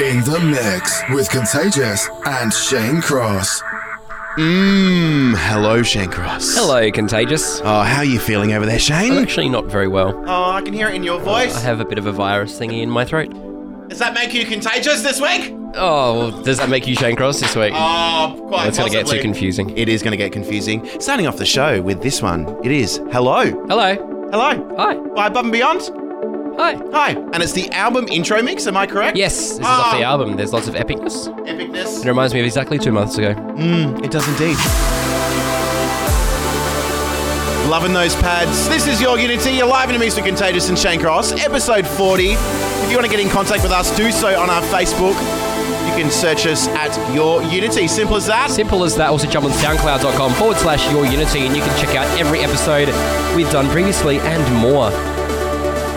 In the mix with Contagious and Shane Cross. Mmm, hello, Shane Cross. Hello, Contagious. Oh, how are you feeling over there, Shane? I'm Shane? actually not very well. Oh, I can hear it in your voice. I have a bit of a virus thingy in my throat. Does that make you contagious this week? Oh, well, does that make you Shane Cross this week? Oh, quite That's going to get too confusing. It is going to get confusing. Starting off the show with this one, it is Hello. Hello. Hello. Hi. By Above and Beyond. Hi. Hi. And it's the album intro mix, am I correct? Yes, this is off the Oh. album. There's lots of epicness. Epicness. It reminds me of exactly two months ago. Mm, it does indeed. Loving those pads. This is your Unity. You're live in with Contagious and Shane Cross, episode 40. If you want to get in contact with us, do so on our Facebook. You can search us at Your Unity. Simple as that. Simple as that. Also, jump on soundcloud.com forward slash your unity and you can check out every episode we've done previously and more.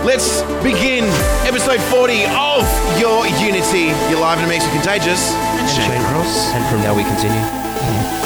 Let's begin episode 40 of Your Unity. You're live in a mix with Contagious and Shane Shane Cross. And from now we continue.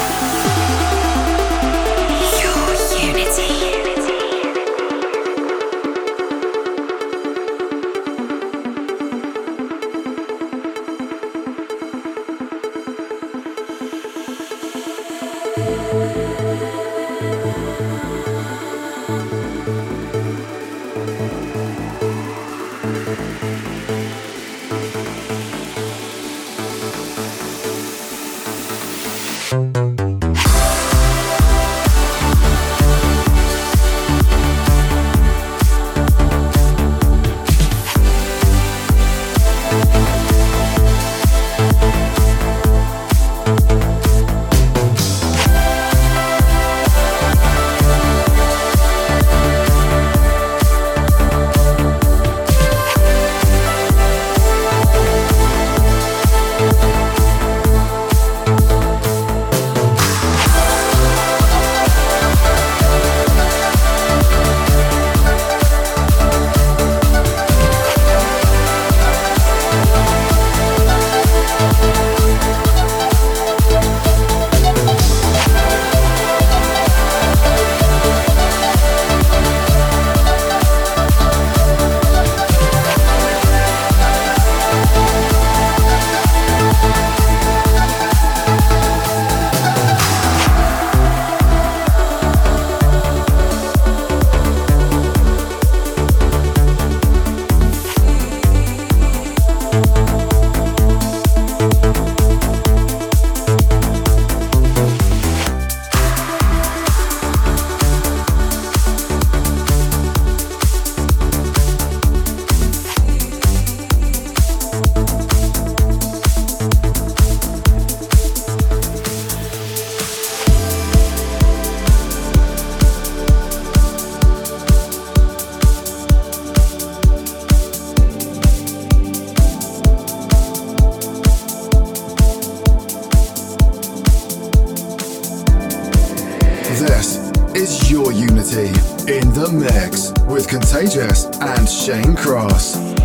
The mix with Contagious and Shane Cross.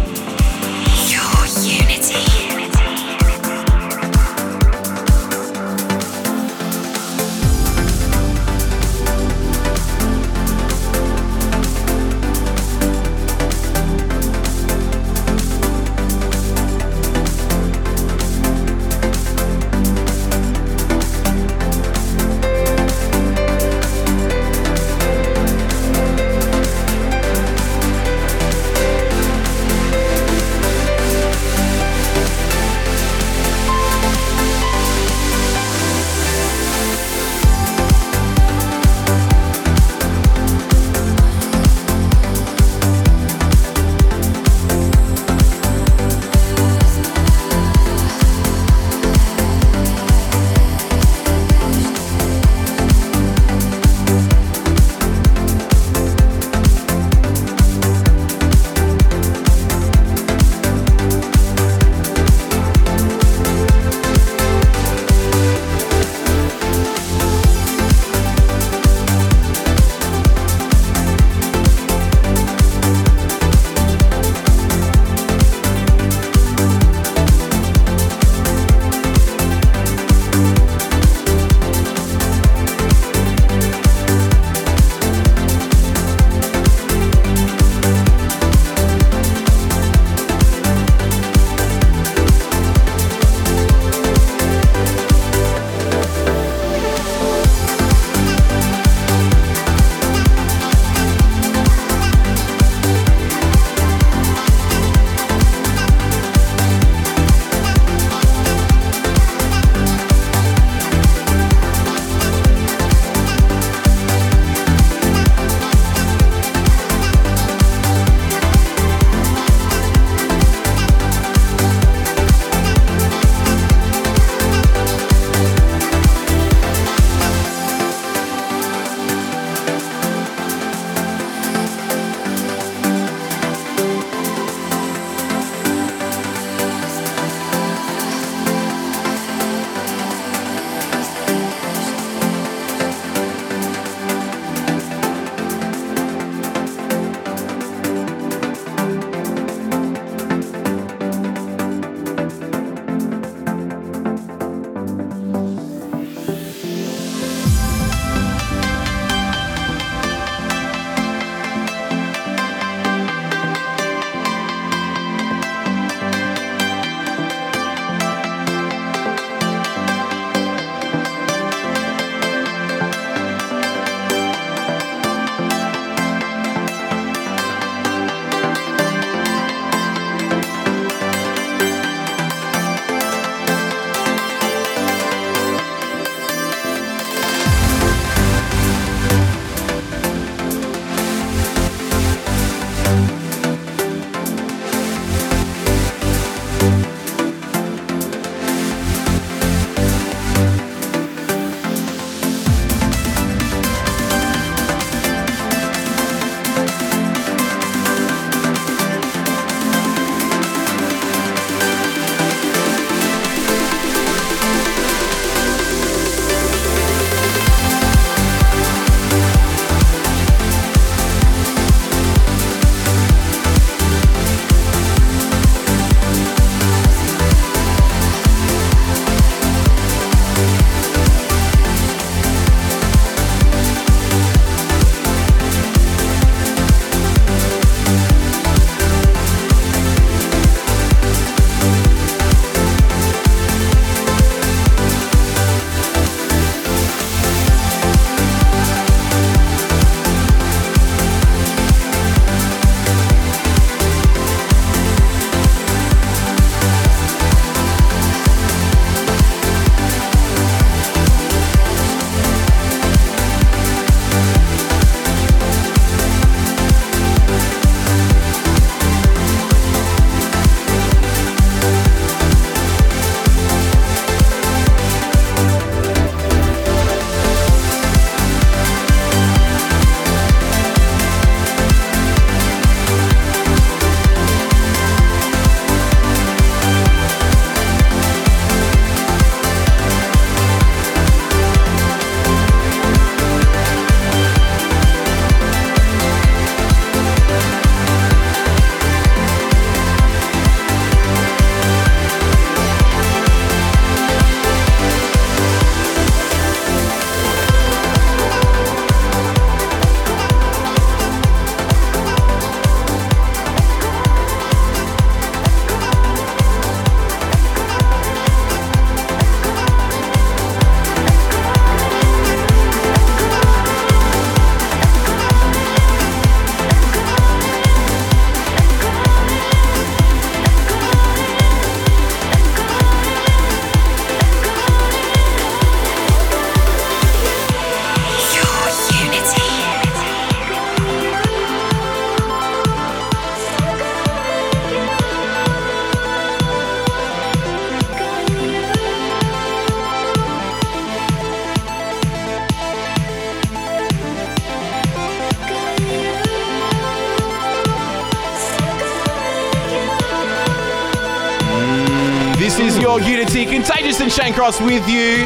Shane Cross with you.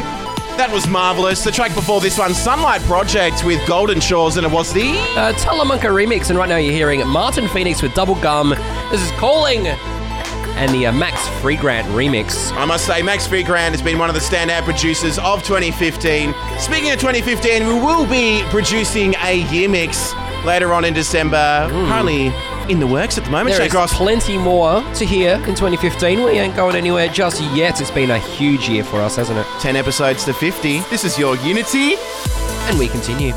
That was marvellous. The track before this one, Sunlight Project with Golden Shores, and it was the. Uh, remix, and right now you're hearing Maarten Phoenix with Double Gum. This is Calling, and the uh, Max Freegrant remix. I must say, Max Freegrant has been one of the standout producers of 2015. Speaking of 2015, we will be producing a year mix later on in December. Currently in the works at the moment. There Shane is plenty more to hear in 2015. We ain't going anywhere just yet. It's been a huge year for us, hasn't it? 10 episodes to 50. This is your Unity. And we continue.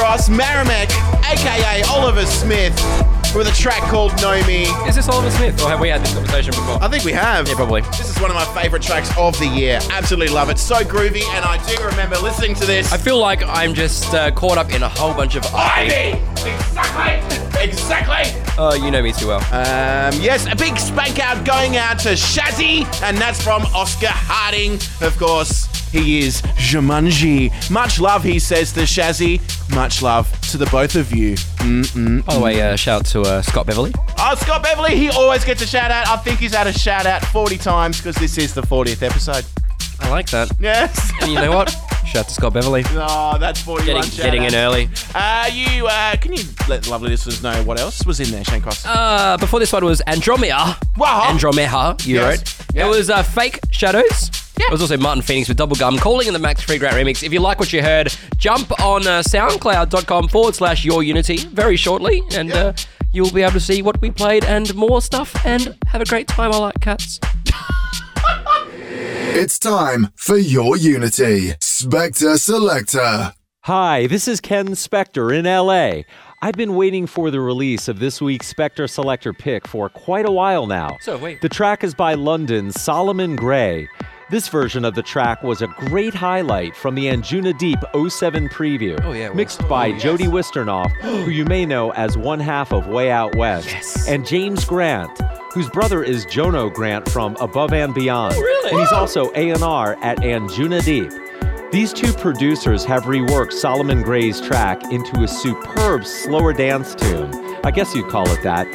Contagious and Shane Cross, Meramek, aka Oliver Smith, with a track called Know Me. Is this Oliver Smith, or have we had this conversation before? I think we have. Yeah, probably. This is one of my favourite tracks of the year. Absolutely love it. So groovy, and I do remember listening to this. I feel like I'm just uh, caught up in a whole bunch of Ivy! Exactly! Exactly! Oh, you know me too well. Um, yes, a big spank out going out to Shazzy, and that's from Oscar Harding. Of course, he is Jumanji. Much love, he says to Shazzy. Much love to the both of you. Mm-mm. By the way, uh, shout out to uh, Scott Beverly. Oh, Scott Beverly, he always gets a shout out. I think he's had a shout out 40 times because this is the 40th episode. I like that. Yes. And you know what? Shout out to Scott Beverly. Oh, that's 41 Getting, shout getting in early. Uh, you, uh, can you let the lovely listeners know what else was in there, Shane Cross? Uh, before this one was Andromeda. Wow. Andromeda, you Yes. wrote. Yeah. It was uh, Fake Shadows. It was also Maarten Phoenix with Double Gum calling in the Max Freegrant remix. If you like what you heard, jump on uh, soundcloud.com forward slash your unity very shortly and uh, you'll be able to see what we played and more stuff and have a great time. I like cats. It's time for your Unity. Spector Selector. Hi, this is Ken Spector in LA. I've been waiting for the release of this week's Spector Selector pick for quite a while now. So, wait. The track is by London's Solomon Grey. This version of the track was a great highlight from the Anjuna Deep 07 preview, Oh, yeah, mixed by oh, Jody Wisternoff, who you may know as one half of Way Out West, Yes. and James Grant, whose brother is Jono Grant from Above and Beyond. Oh, really? And he's also A&R at Anjuna Deep. These two producers have reworked Solomon Grey's track into a superb slower dance tune. I guess you'd call it that.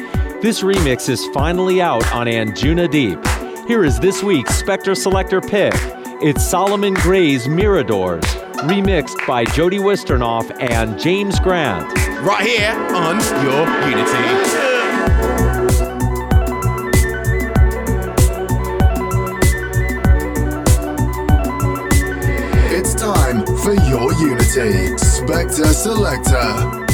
This remix is finally out on Anjuna Deep. Here is this week's Spector Selector pick. It's Solomon Grey's Miradors, remixed by Jody Wisternoff and James Grant. right here on your Unity. It's time for your Unity. Spector Selector.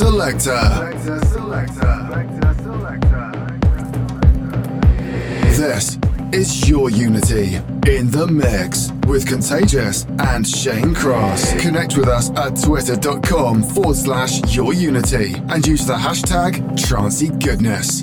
Selector. This is your Unity in the mix with Contagious and Shane Cross. Connect with us at twitter.com forward slash your Unity and use the hashtag Trancy Goodness.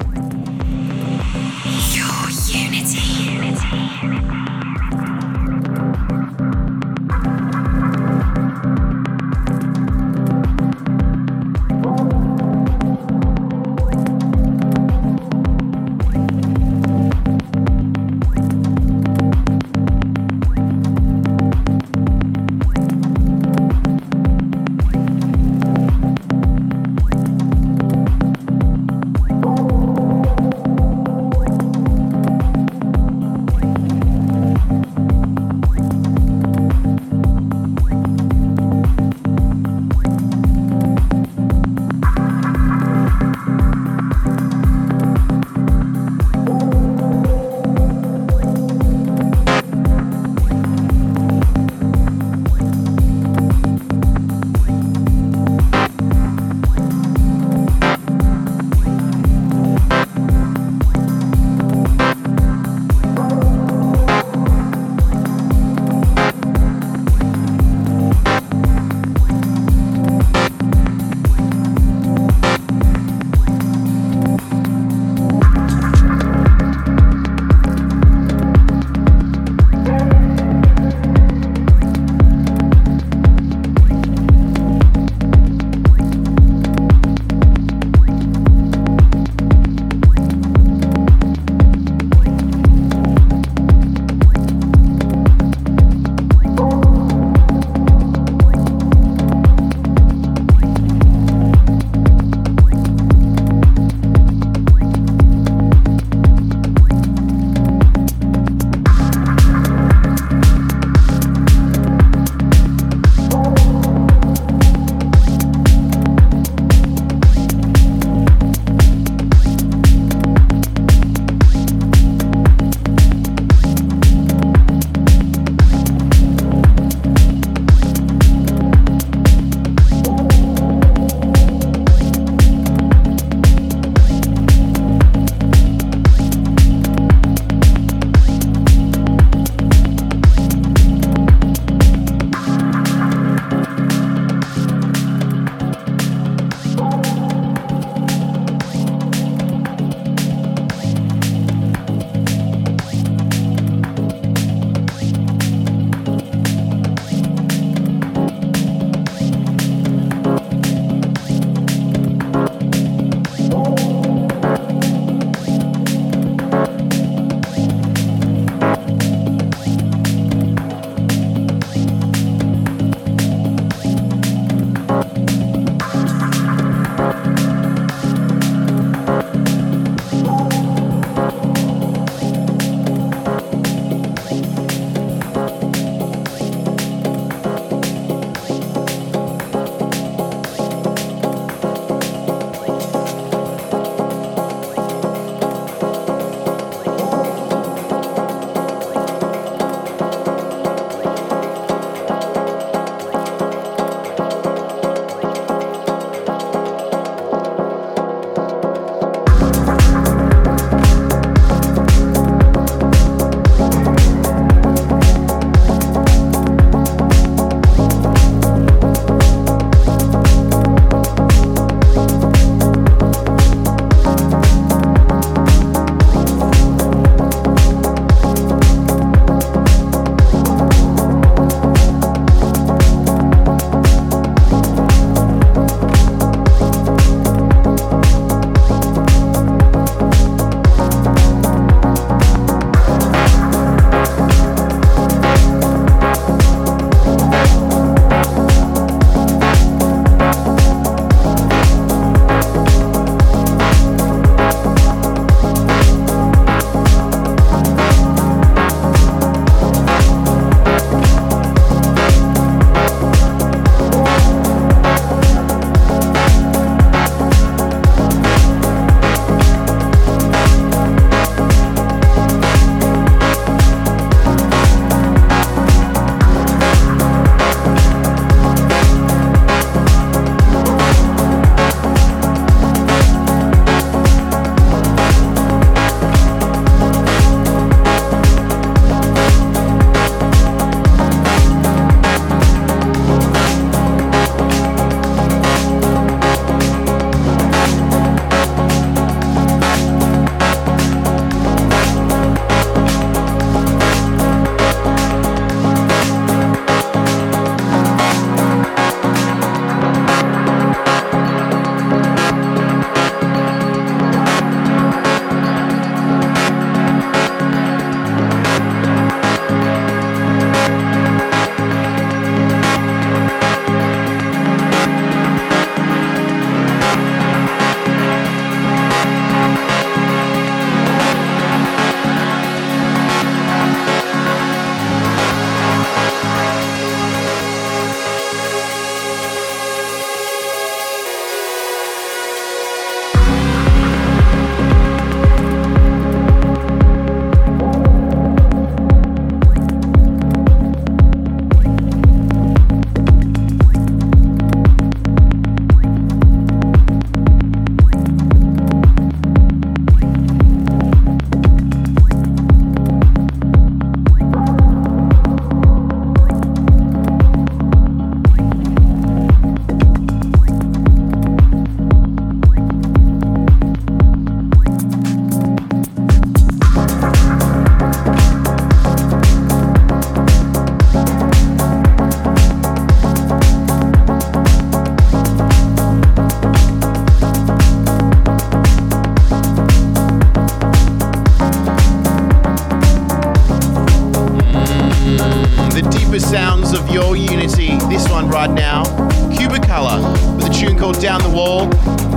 right now, Cubicolor with a tune called Down the Wall.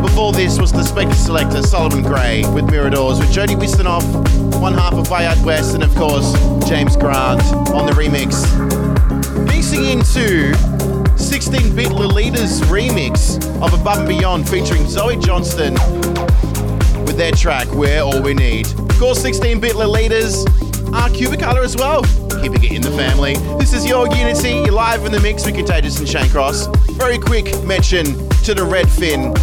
Before this was the Spector Selector, Solomon Grey with Miradors, with Jody Wisternoff, one half of Way Out West, and of course, James Grant on the remix. Mixing into 16-bit Lolita's remix of Above and Beyond featuring Zoe Johnston with their track We're All We Need. Of course, 16-bit Lolita's are Cubicolor as well keeping it in the family. This is your Unity, you're live in the mix with Contagious and Shane Cross. Very quick mention to the Redfin,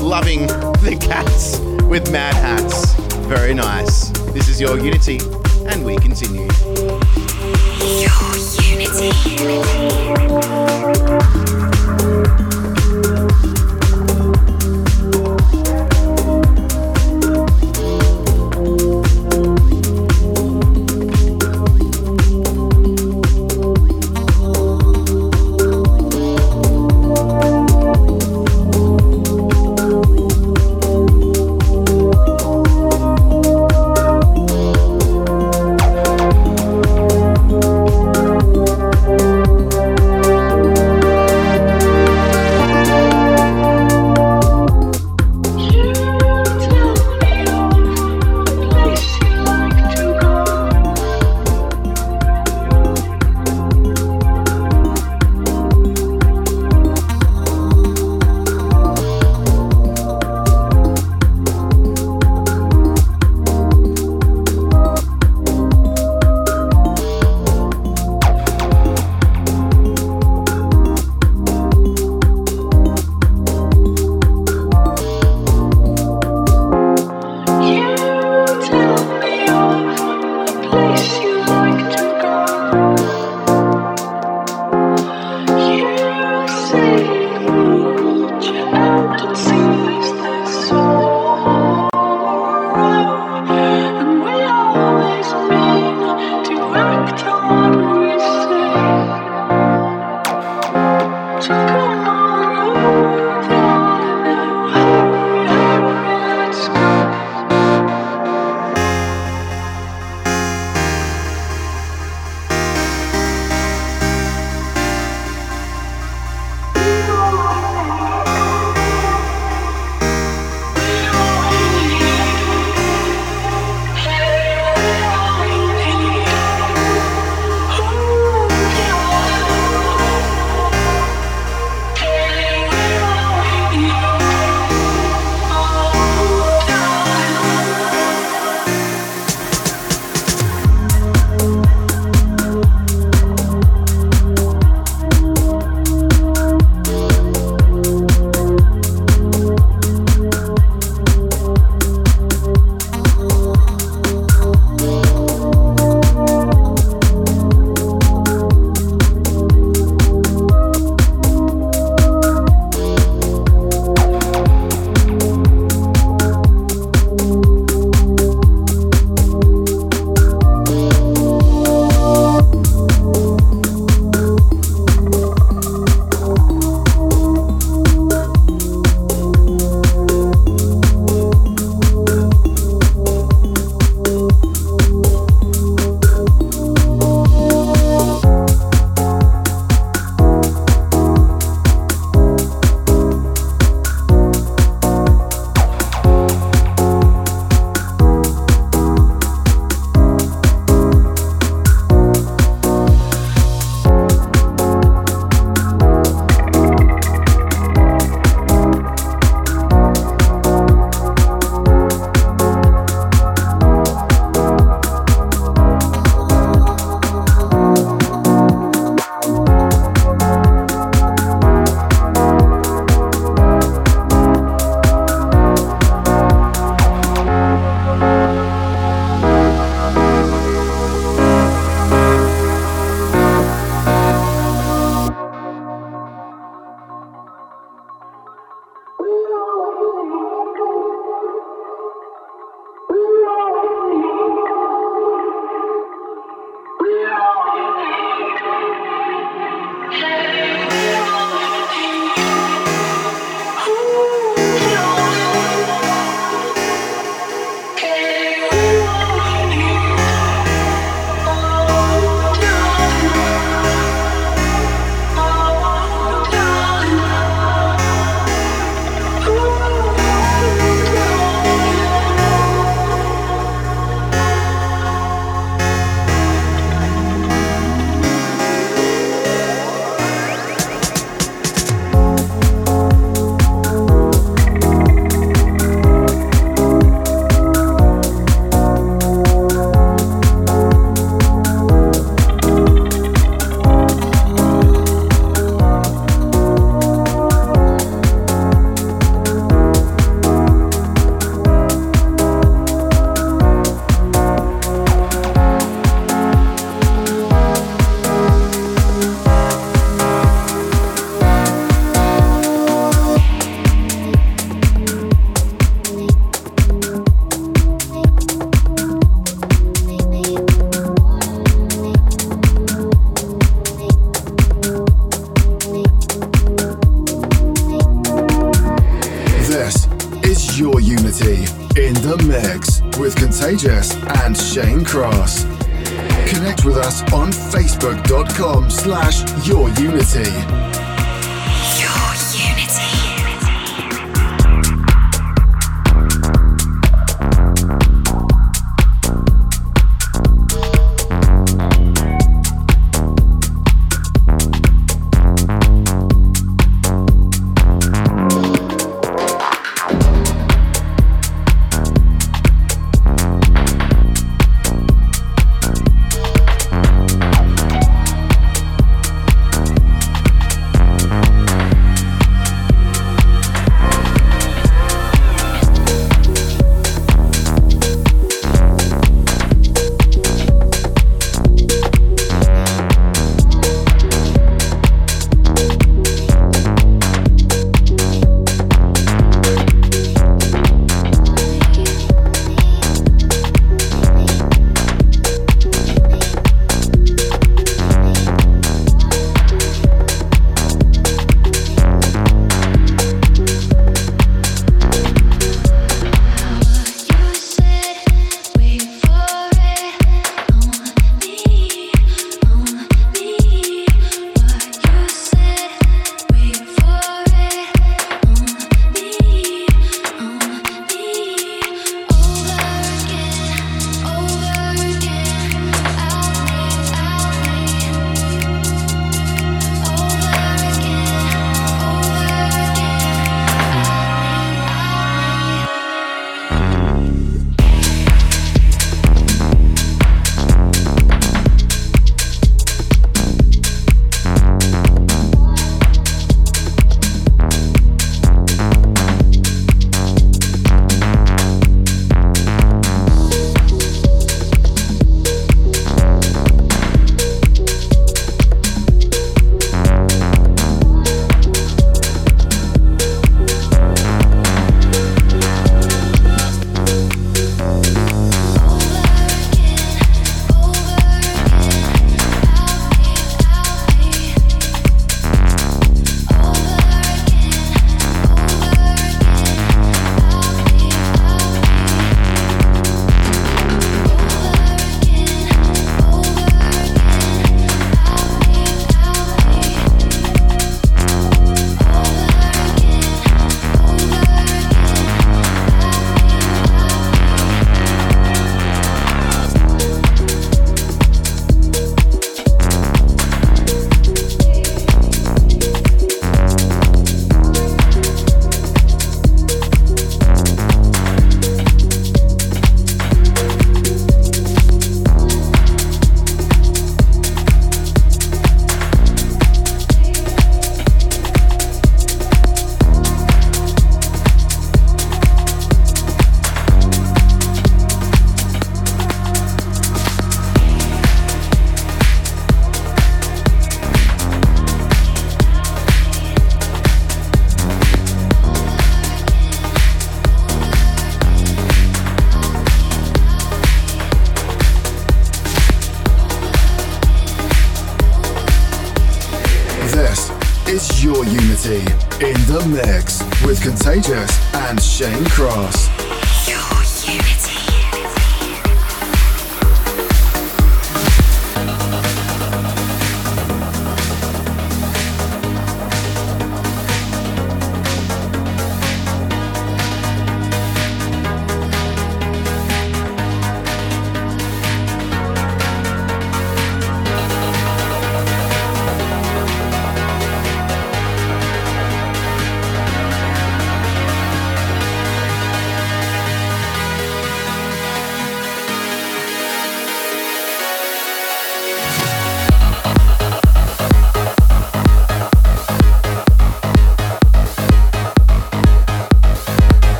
loving the cats with Mad Hats. Very nice. This is your Unity, and we continue. Your Unity.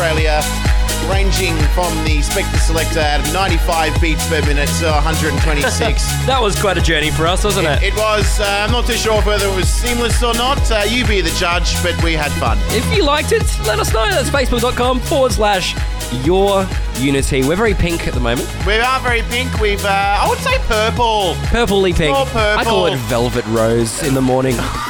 Australia, ranging from the Spector Selector at 95 beats per minute to 126. That was quite a journey for us, wasn't it? It was, uh, I'm not too sure whether it was seamless or not. Uh, you be the judge, but we had fun. If you liked it, let us know. That's facebook.com forward slash your unity. We're very pink at the moment. We are very pink. We've, uh, I would say purple. Purpley pink. More purple. I call it velvet rose in the morning.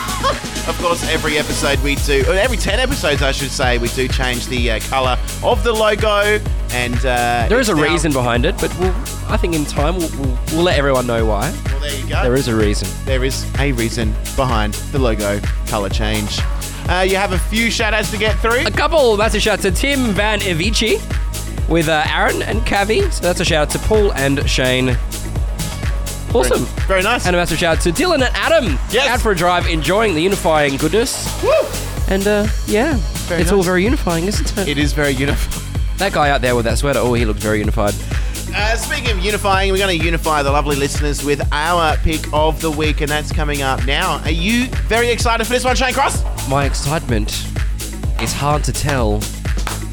Of course, every episode we do, or every 10 episodes, I should say, we do change the uh, colour of the logo. And uh, There is a now- reason behind it, but we'll, I think in time we'll, we'll, we'll let everyone know why. Well, there you go. There is a reason. there is a reason behind the logo colour change. Uh, you have a few shout outs to get through. A couple massive shout to Tim Van Evici with uh, Aaron and Cavi. So that's a shout out to Paul and Shane. Awesome. Very nice. And a massive shout out to Dylan and Adam. Yes. Out for a drive, enjoying the unifying goodness. Woo! And uh, yeah, Very it's all very unifying, isn't it? It is very unified. That guy out there with that sweater, oh, he looks very unified. Uh, speaking of unifying, we're going to unify the lovely listeners with our pick of the week, and that's coming up now. Are you very excited for this one, Shane Cross? My excitement is hard to tell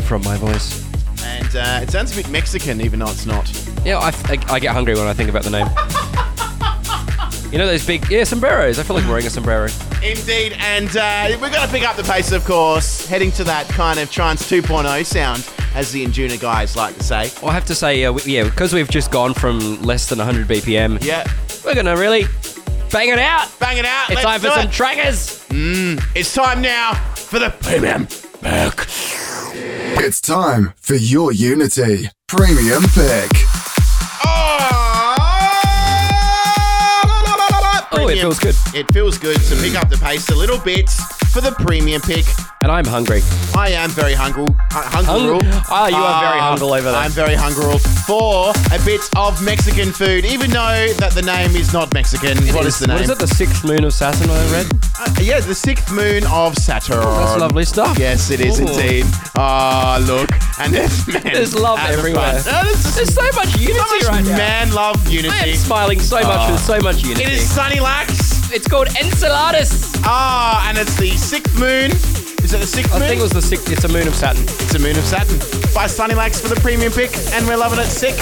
from my voice. And And uh, it sounds a bit Mexican, even though it's not. Yeah, I, I, I get hungry when I think about the name. you know those big yeah sombreros. I feel like wearing a sombrero. Indeed, and uh, we're going to pick up the pace, of course, heading to that kind of Trance 2.0 sound, as the Anjuna guys like to say. Well, I have to say, uh, we, yeah, because we've just gone from less than 100 BPM. Yeah, We're gonna really bang it out. bang it out. It's Let's time for do some it. trackers. It's time now for the premium pick. It's time for your Unity Premium Pick. It feels good. It feels good to pick up the pace a little bit for the premium pick. And I'm hungry. I am very hungry. Hung- Hung- Ah, you are very hungry over there. I'm very hungry for a bit of Mexican food, even though that the name is not Mexican. What is the name? What is it? The sixth moon of Saturn. I read. Uh, yeah, the sixth moon of Saturn. That's lovely stuff. Yes, it is Ooh. indeed. Ah, look, and there's man. There's love everywhere. Oh, there's There's so much unity so much right now. man love I am unity. smiling so much Oh. with so much unity. It is Sunny Lax. It's called Enceladus. Ah, and it's the sixth moon. Is it the sixth I moon? think it was the sixth. It's a moon of Saturn. It's a moon of Saturn. By Sunny Lax for the premium pick, and we're loving it. Sick.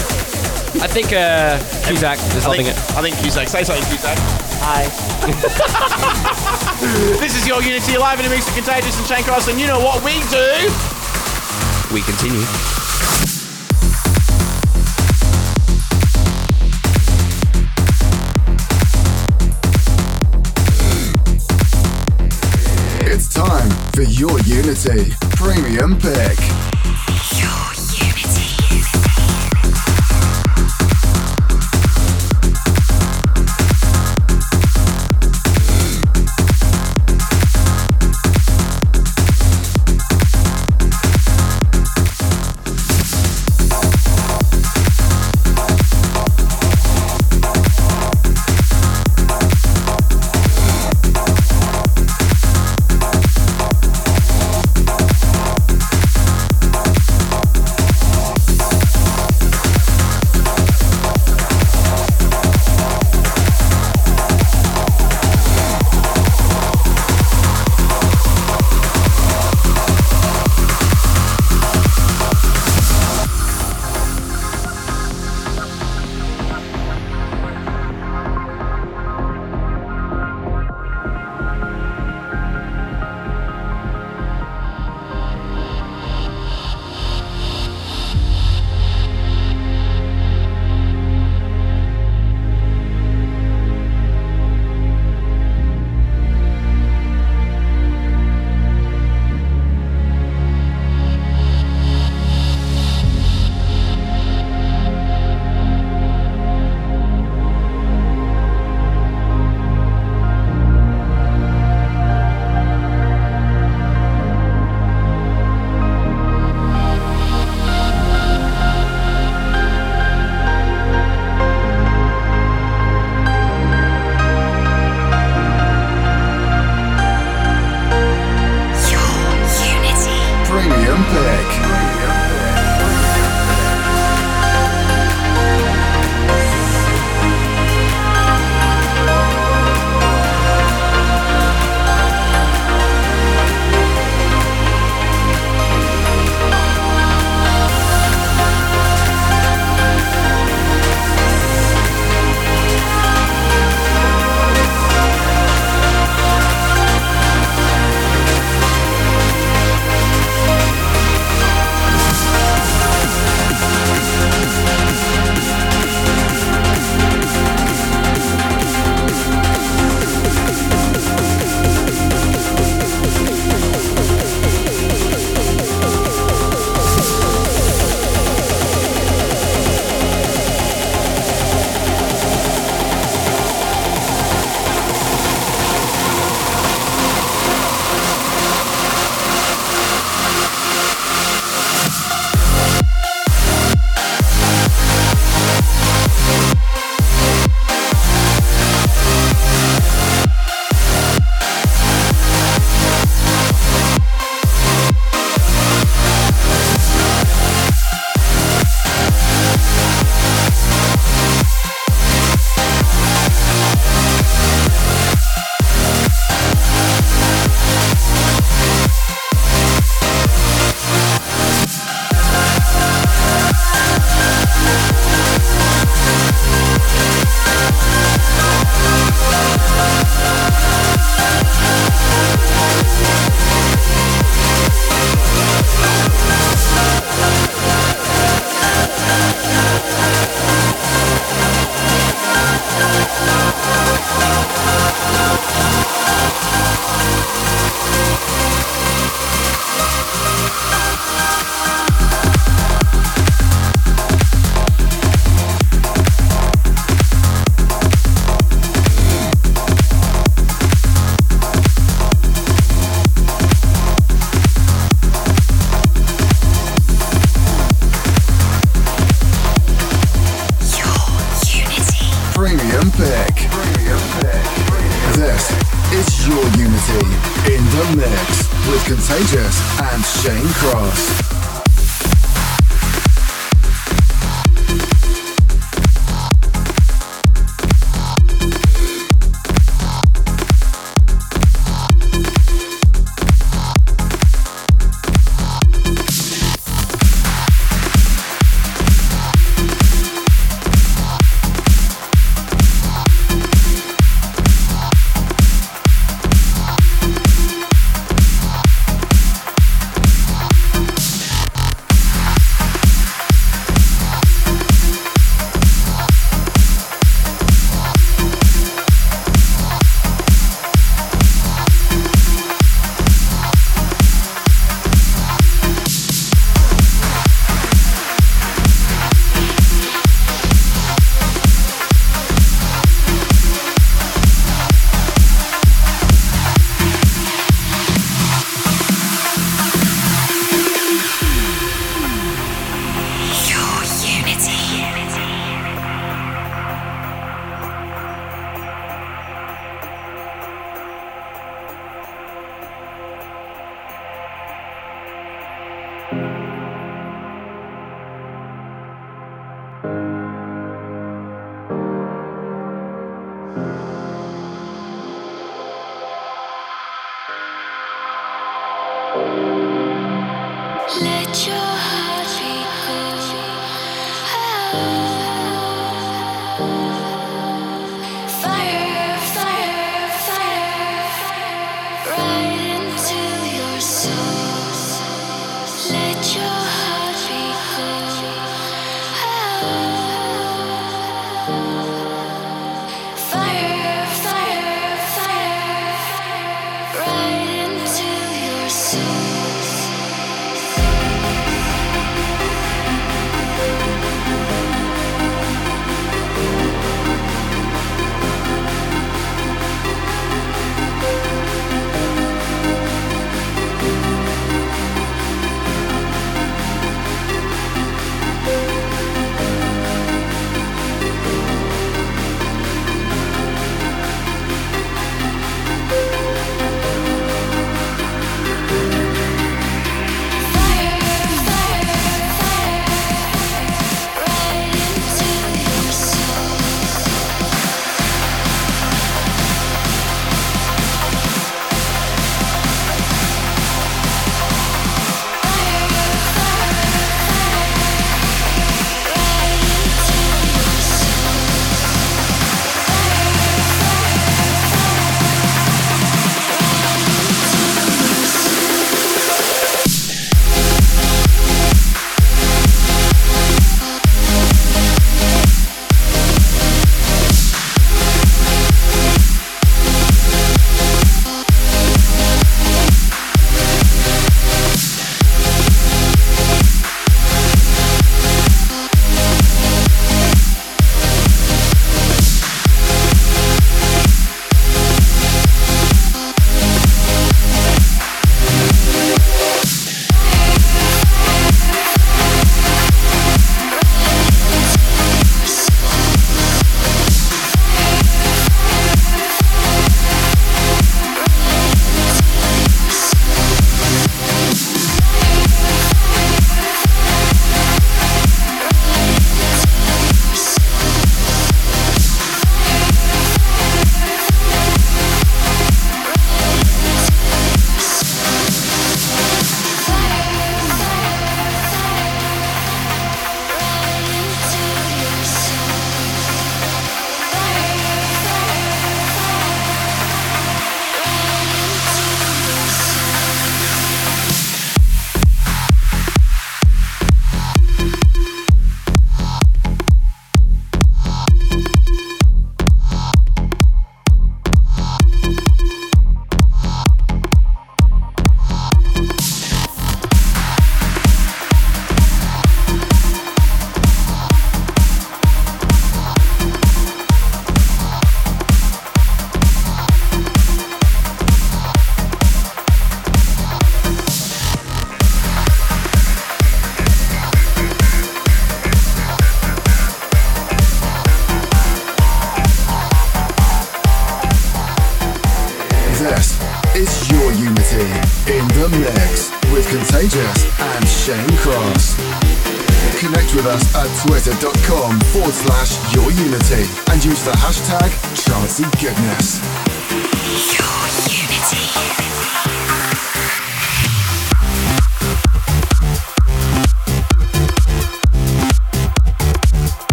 I think uh, Cusack is I loving think, it. I think Cusack. Say something, Cusack. Hi. this is your Unity live in a mix of Contagious and Shane Cross, and you know what we do? We continue. It's time for your Unity Premium Pick.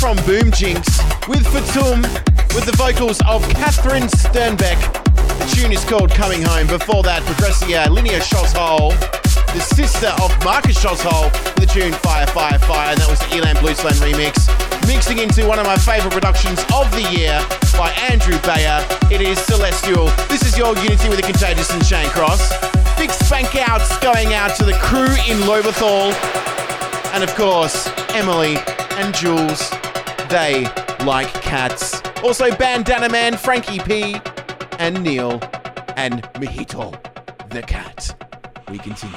From Boom Jinx, with Fatum, with the vocals of Katrine Stenbekk. The tune is called Coming Home. Before that, Progresia, uh, Linnea Schossow, the sister of Marcus Schossow, with the tune Fire, Fire, Fire, and that was the Ilan Bluestone remix. Mixing into one of my favourite productions of the year by Andrew Bayer. It is Celestial. This is your Unity with the Contagious and Shane Cross. Big spank outs going out to the crew in Loberthal. And of course, Emily and Jules, they like cats. Also, Bandana Man, Frankie P, and Neil, and Mojito the cat. We continue.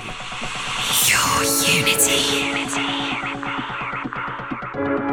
Your Unity. Thank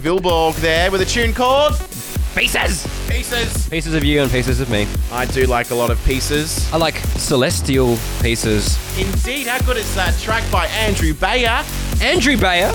bit of Vilborg there with a tune called pieces. Pieces. Pieces of you and pieces of me. I do like a lot of pieces. I like celestial pieces. Indeed, how good is that track by Andrew Bayer? Andrew Bayer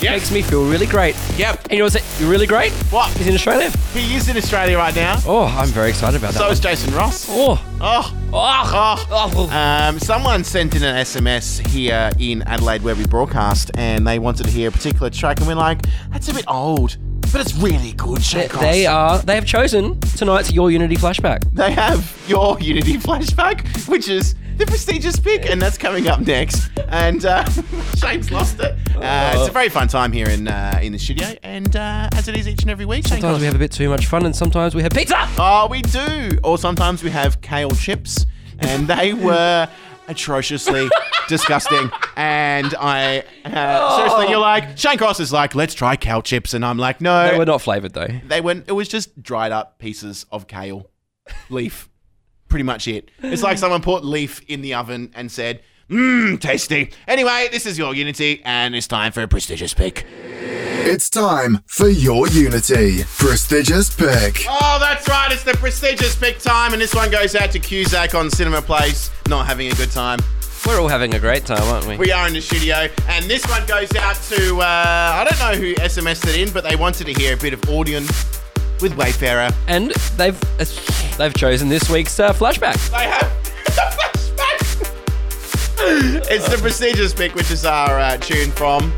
Yep. makes me feel really great. Yep. And you know what's really great? What? He's in Australia. He is in Australia right now. Oh, I'm very excited about that. So one. is Jason Ross. oh, Oh. Oh. Um, someone sent in an SMS here in Adelaide where we broadcast, and they wanted to hear a particular track, and we're like, "That's a bit old, but it's really good." They, they are. They have chosen tonight's Your Unity flashback. They have your Unity flashback, which is the prestigious pick, and that's coming up next. And uh, Shane's lost it. Uh, it's a very fun time here in uh, in the studio, and uh, as it is each and every week. Shane Sometimes we have a bit too much fun, and sometimes we have pizza. Oh, we do. Or sometimes we have kale chips, and they were atrociously disgusting. And I uh, seriously, you're like Shane Cross is like, let's try kale chips, and I'm like, no, They were not flavored though. they went. It was just dried up pieces of kale leaf. Pretty much it. It's like someone put leaf in the oven and said, mmm, tasty. Anyway, this is your Unity, and it's time for a prestigious pick. It's time for your Unity prestigious pick. Oh, that's right. It's the prestigious pick time, and this one goes out to Cusack on Cinema Place. Not having a good time. We're all having a great time, aren't we? We are in the studio, and this one goes out to uh, I don't know who SMS'd it in, but they wanted to hear a bit of Audien with Wayfarer. And they've uh, they've chosen this week's uh, flashback. They have flashback. it's the prestigious pick, which is our uh, tune from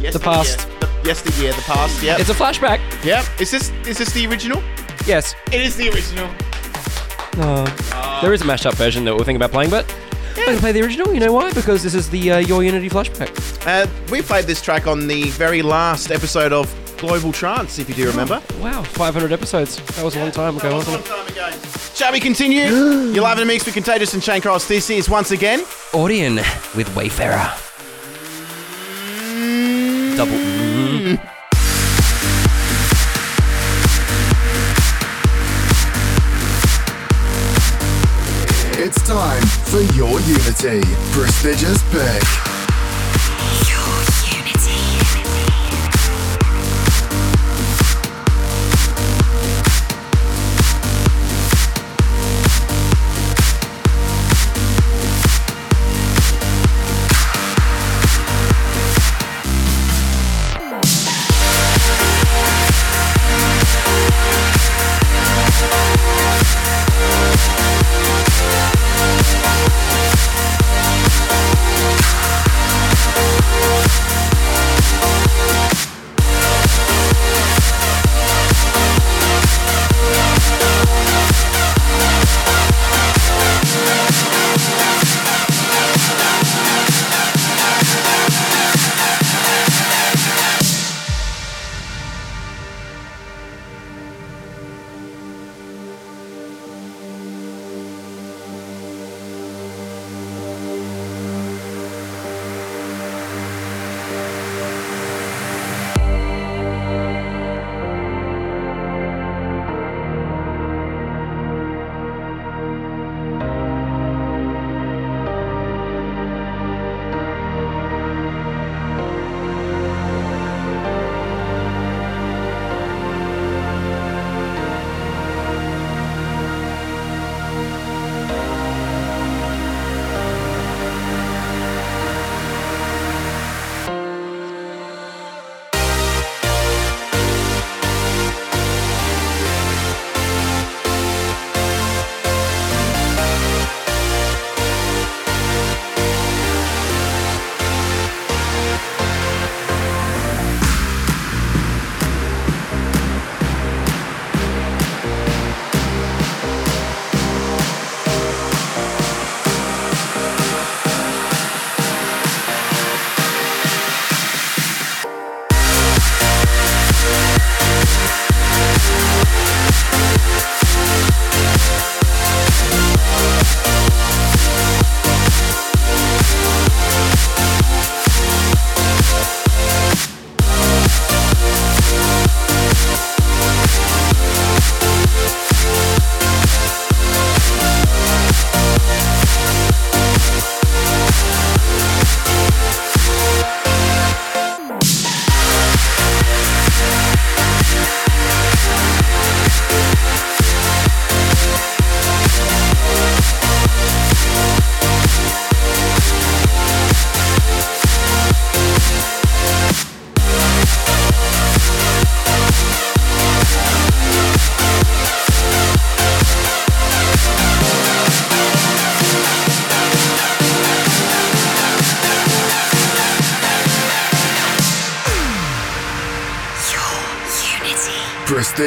yesteryear. past. The, yesteryear, the past. Yep. It's a flashback. yep. Is this is this the original? Yes. It is the original. Oh. There is a mashed up version that we're thinking about playing, but I'm going to play the original. You know why? Because this is the uh, Your Unity flashback. Uh, we played this track on the very last episode of Global Trance, if you do remember. Oh, wow, 500 episodes. That was a long time ago, wasn't it? time ago. Shall we continue? You're live in the mix with Contagious and Shane Cross. This is once again. Audien with Wayfarer. Double. It's time for your Unity prestigious pick.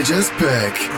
Prestigious pick.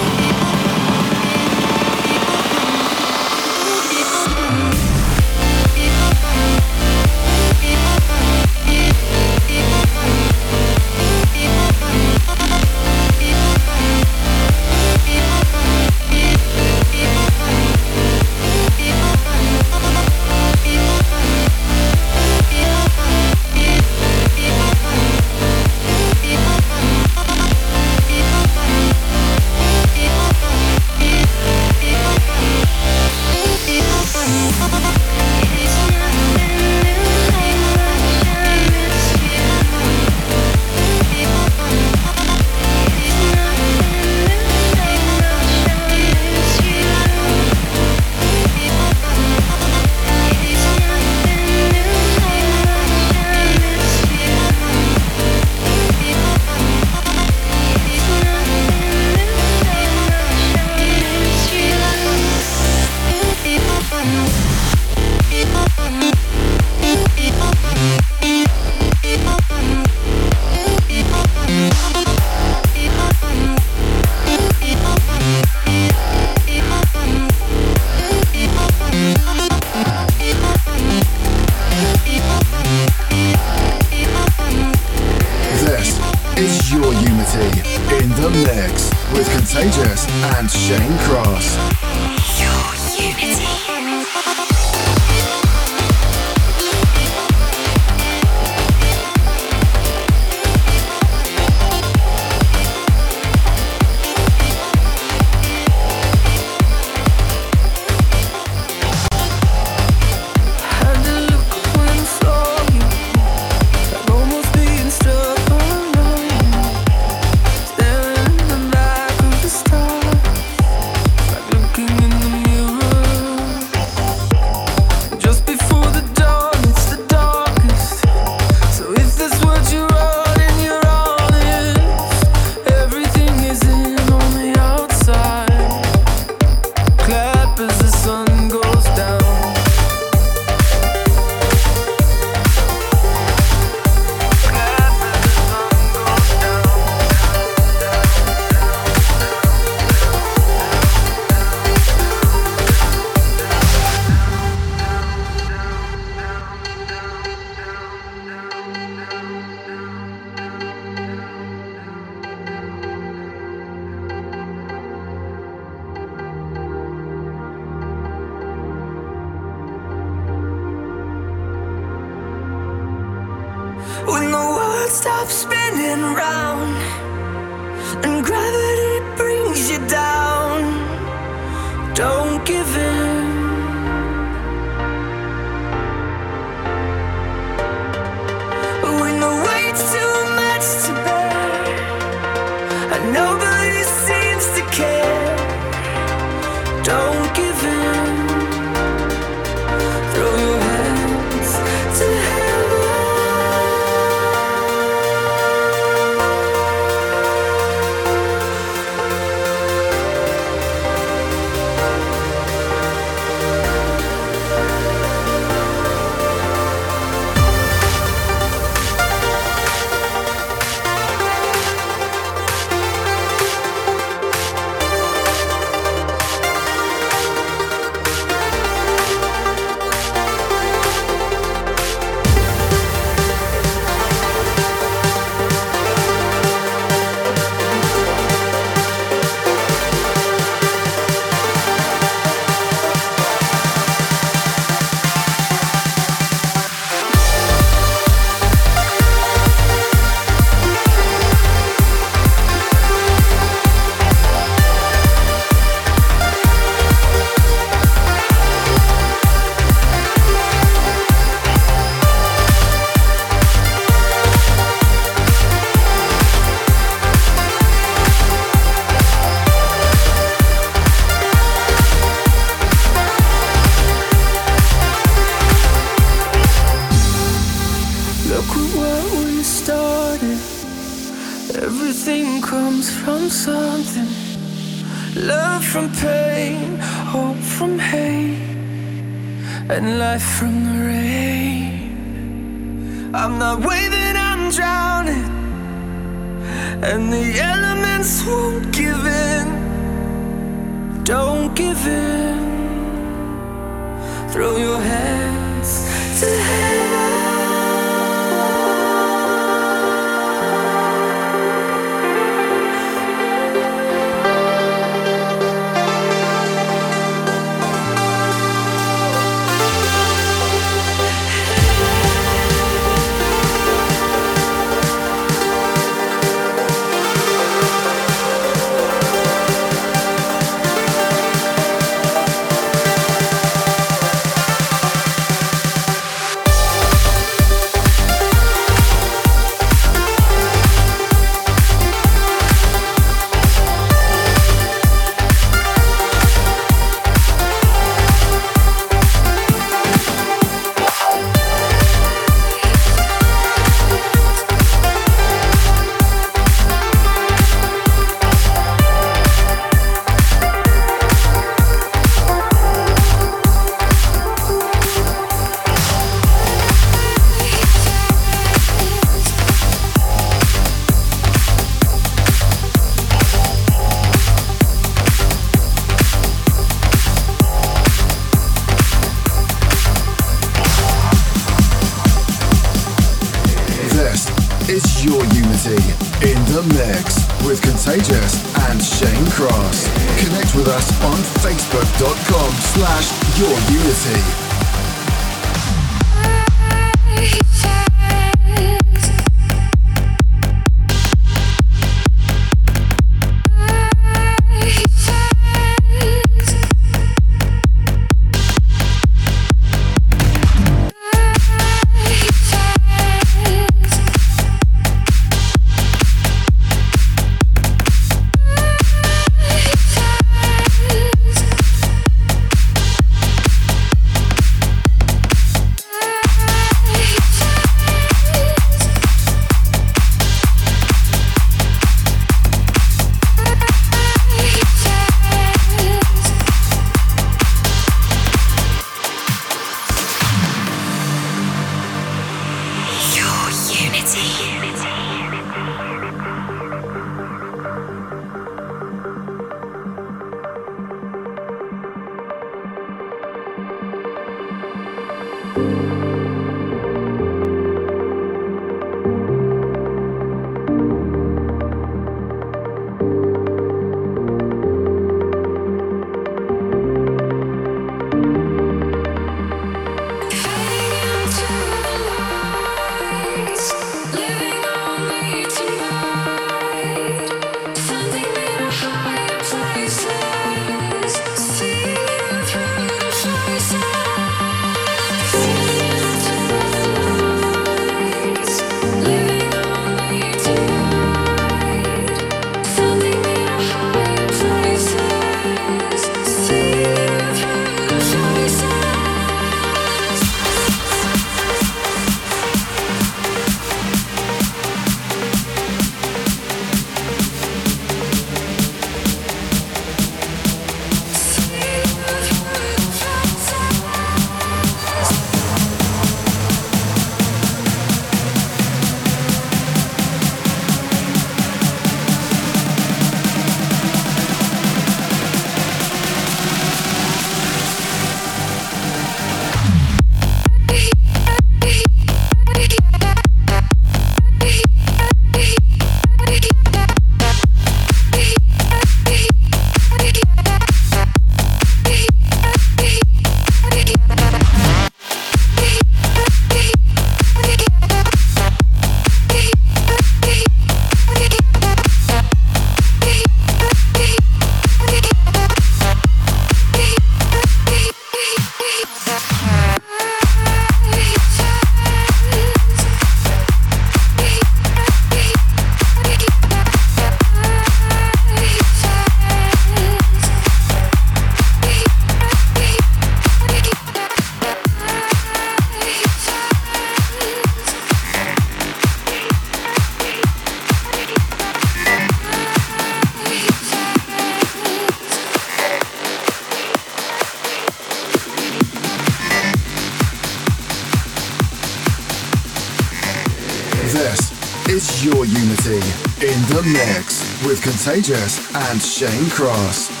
Contagious and Shane Cross.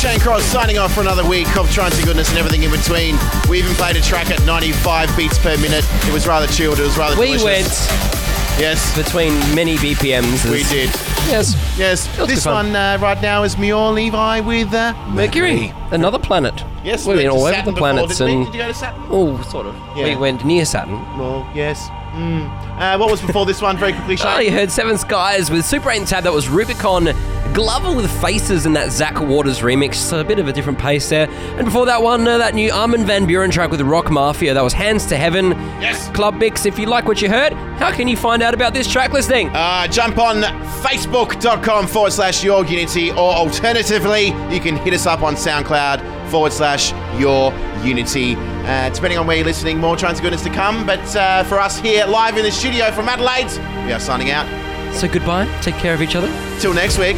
Shane Cross signing off for another week of Trancy Goodness and everything in between. We even played a track at 95 beats per minute. It was rather chilled. It was rather We delicious. went Yes, between many BPMs. we did. Yes. Yes. This one uh, right now is Maor Levi with uh, Mercury, another planet. Yes, we've been went all over Saturn the planets didn't we? and Did you go to Saturn? oh, sort of. Yeah. We went near Saturn. Well, yes. Mm. Uh, what was before this one? Very quickly, Shane. Oh, you heard Seven Skies with Super 8 and Tab. That was Rubicon. Glover with Faces in that Zac Waters remix. So a bit of a different pace there. And before that one, uh, that new Armin Van Buuren track with Rock Mafia. That was Hands to Heaven. Yes. Club Mix. If you like what you heard, how can you find out about this track listing? Uh, jump on facebook.com forward slash your unity, or alternatively, you can hit us up on SoundCloud forward slash your unity. Uh, depending on where you're listening, more Trance Goodness to come. But uh, for us here live in the studio from Adelaide, we are signing out. So goodbye. Take care of each other. Till next week,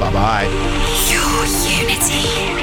bye bye. Your Unity.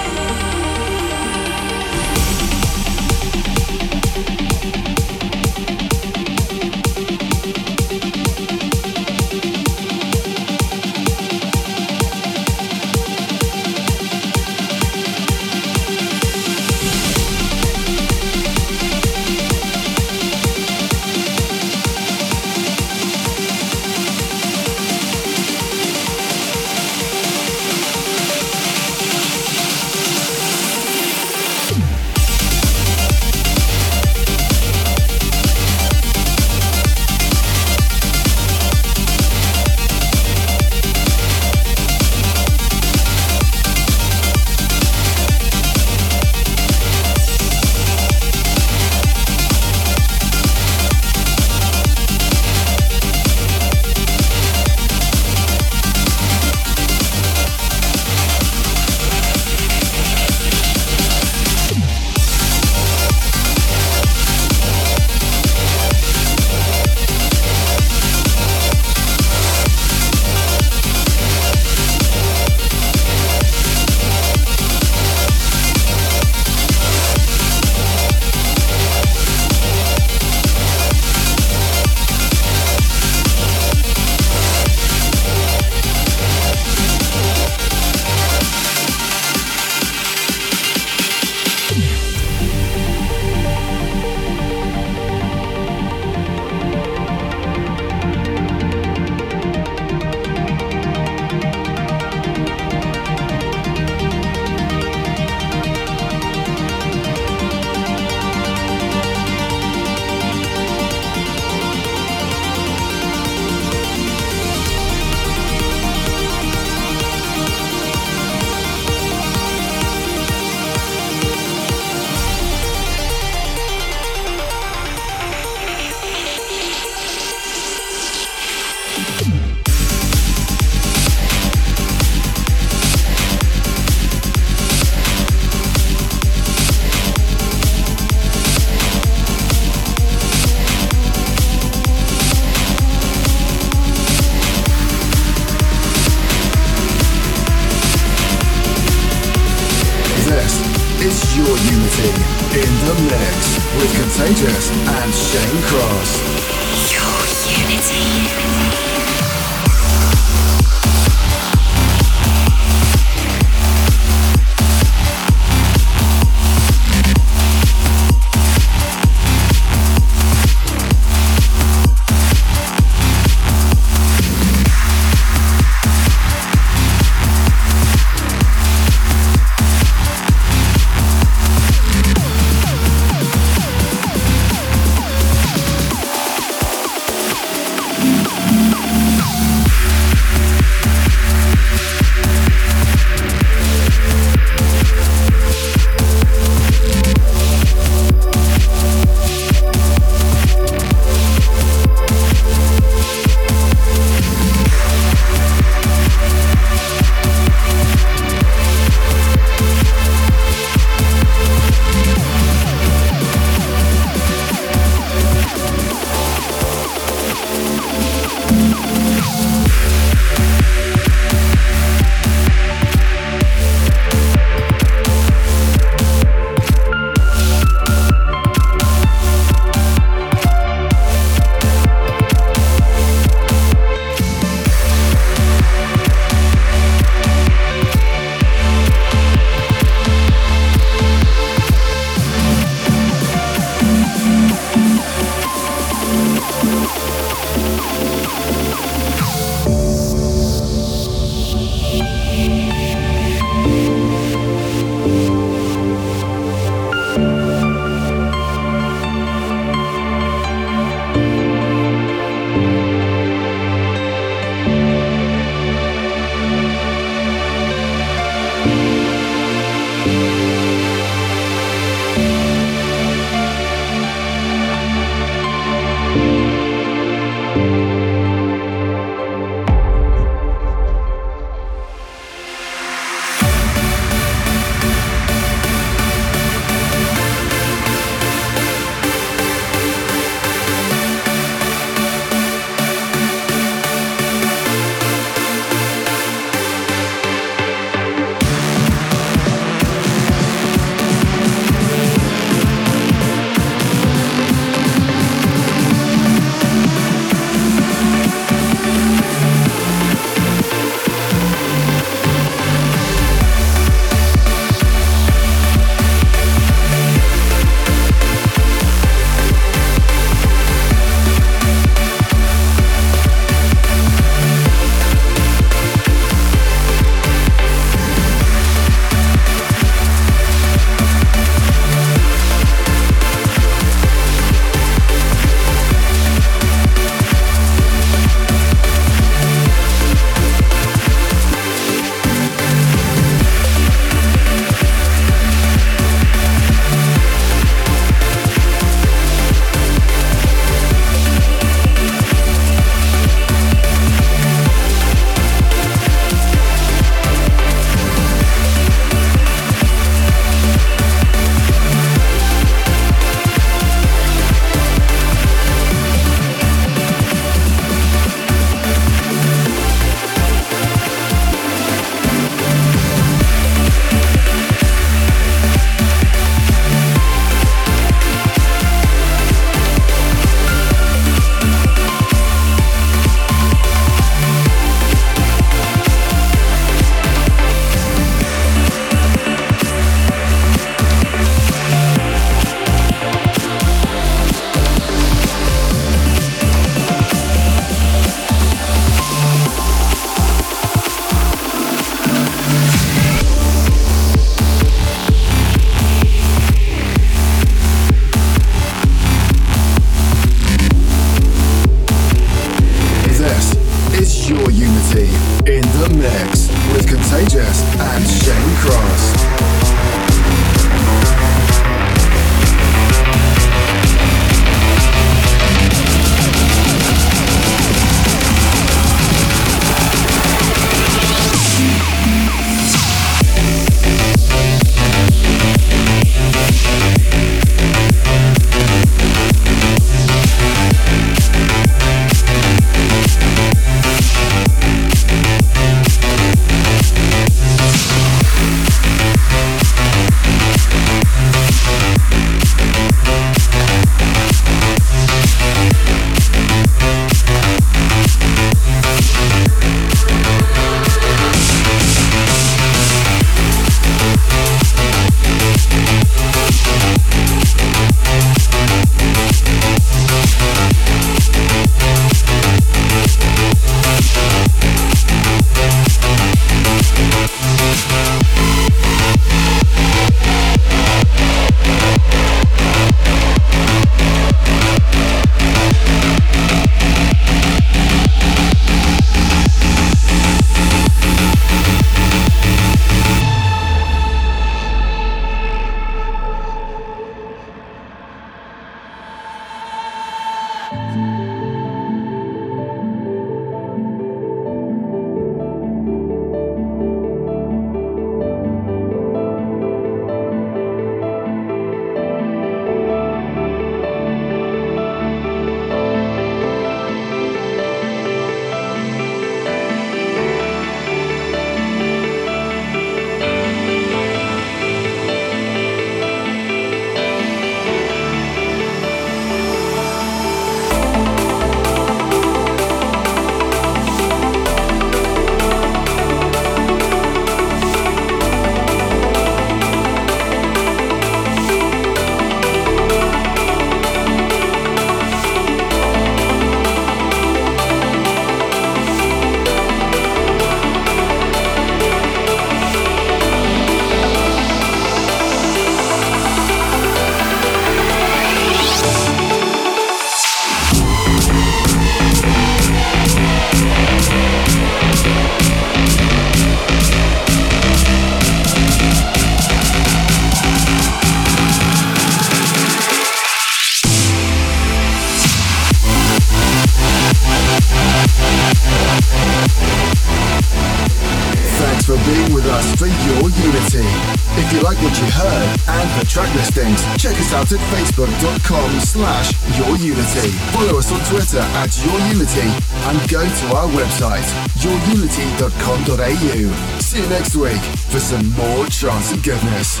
Out at facebook.com slash yourunity. Follow us on Twitter at yourunity and go to our website, yourunity.com.au. See you next week for some more trance and goodness.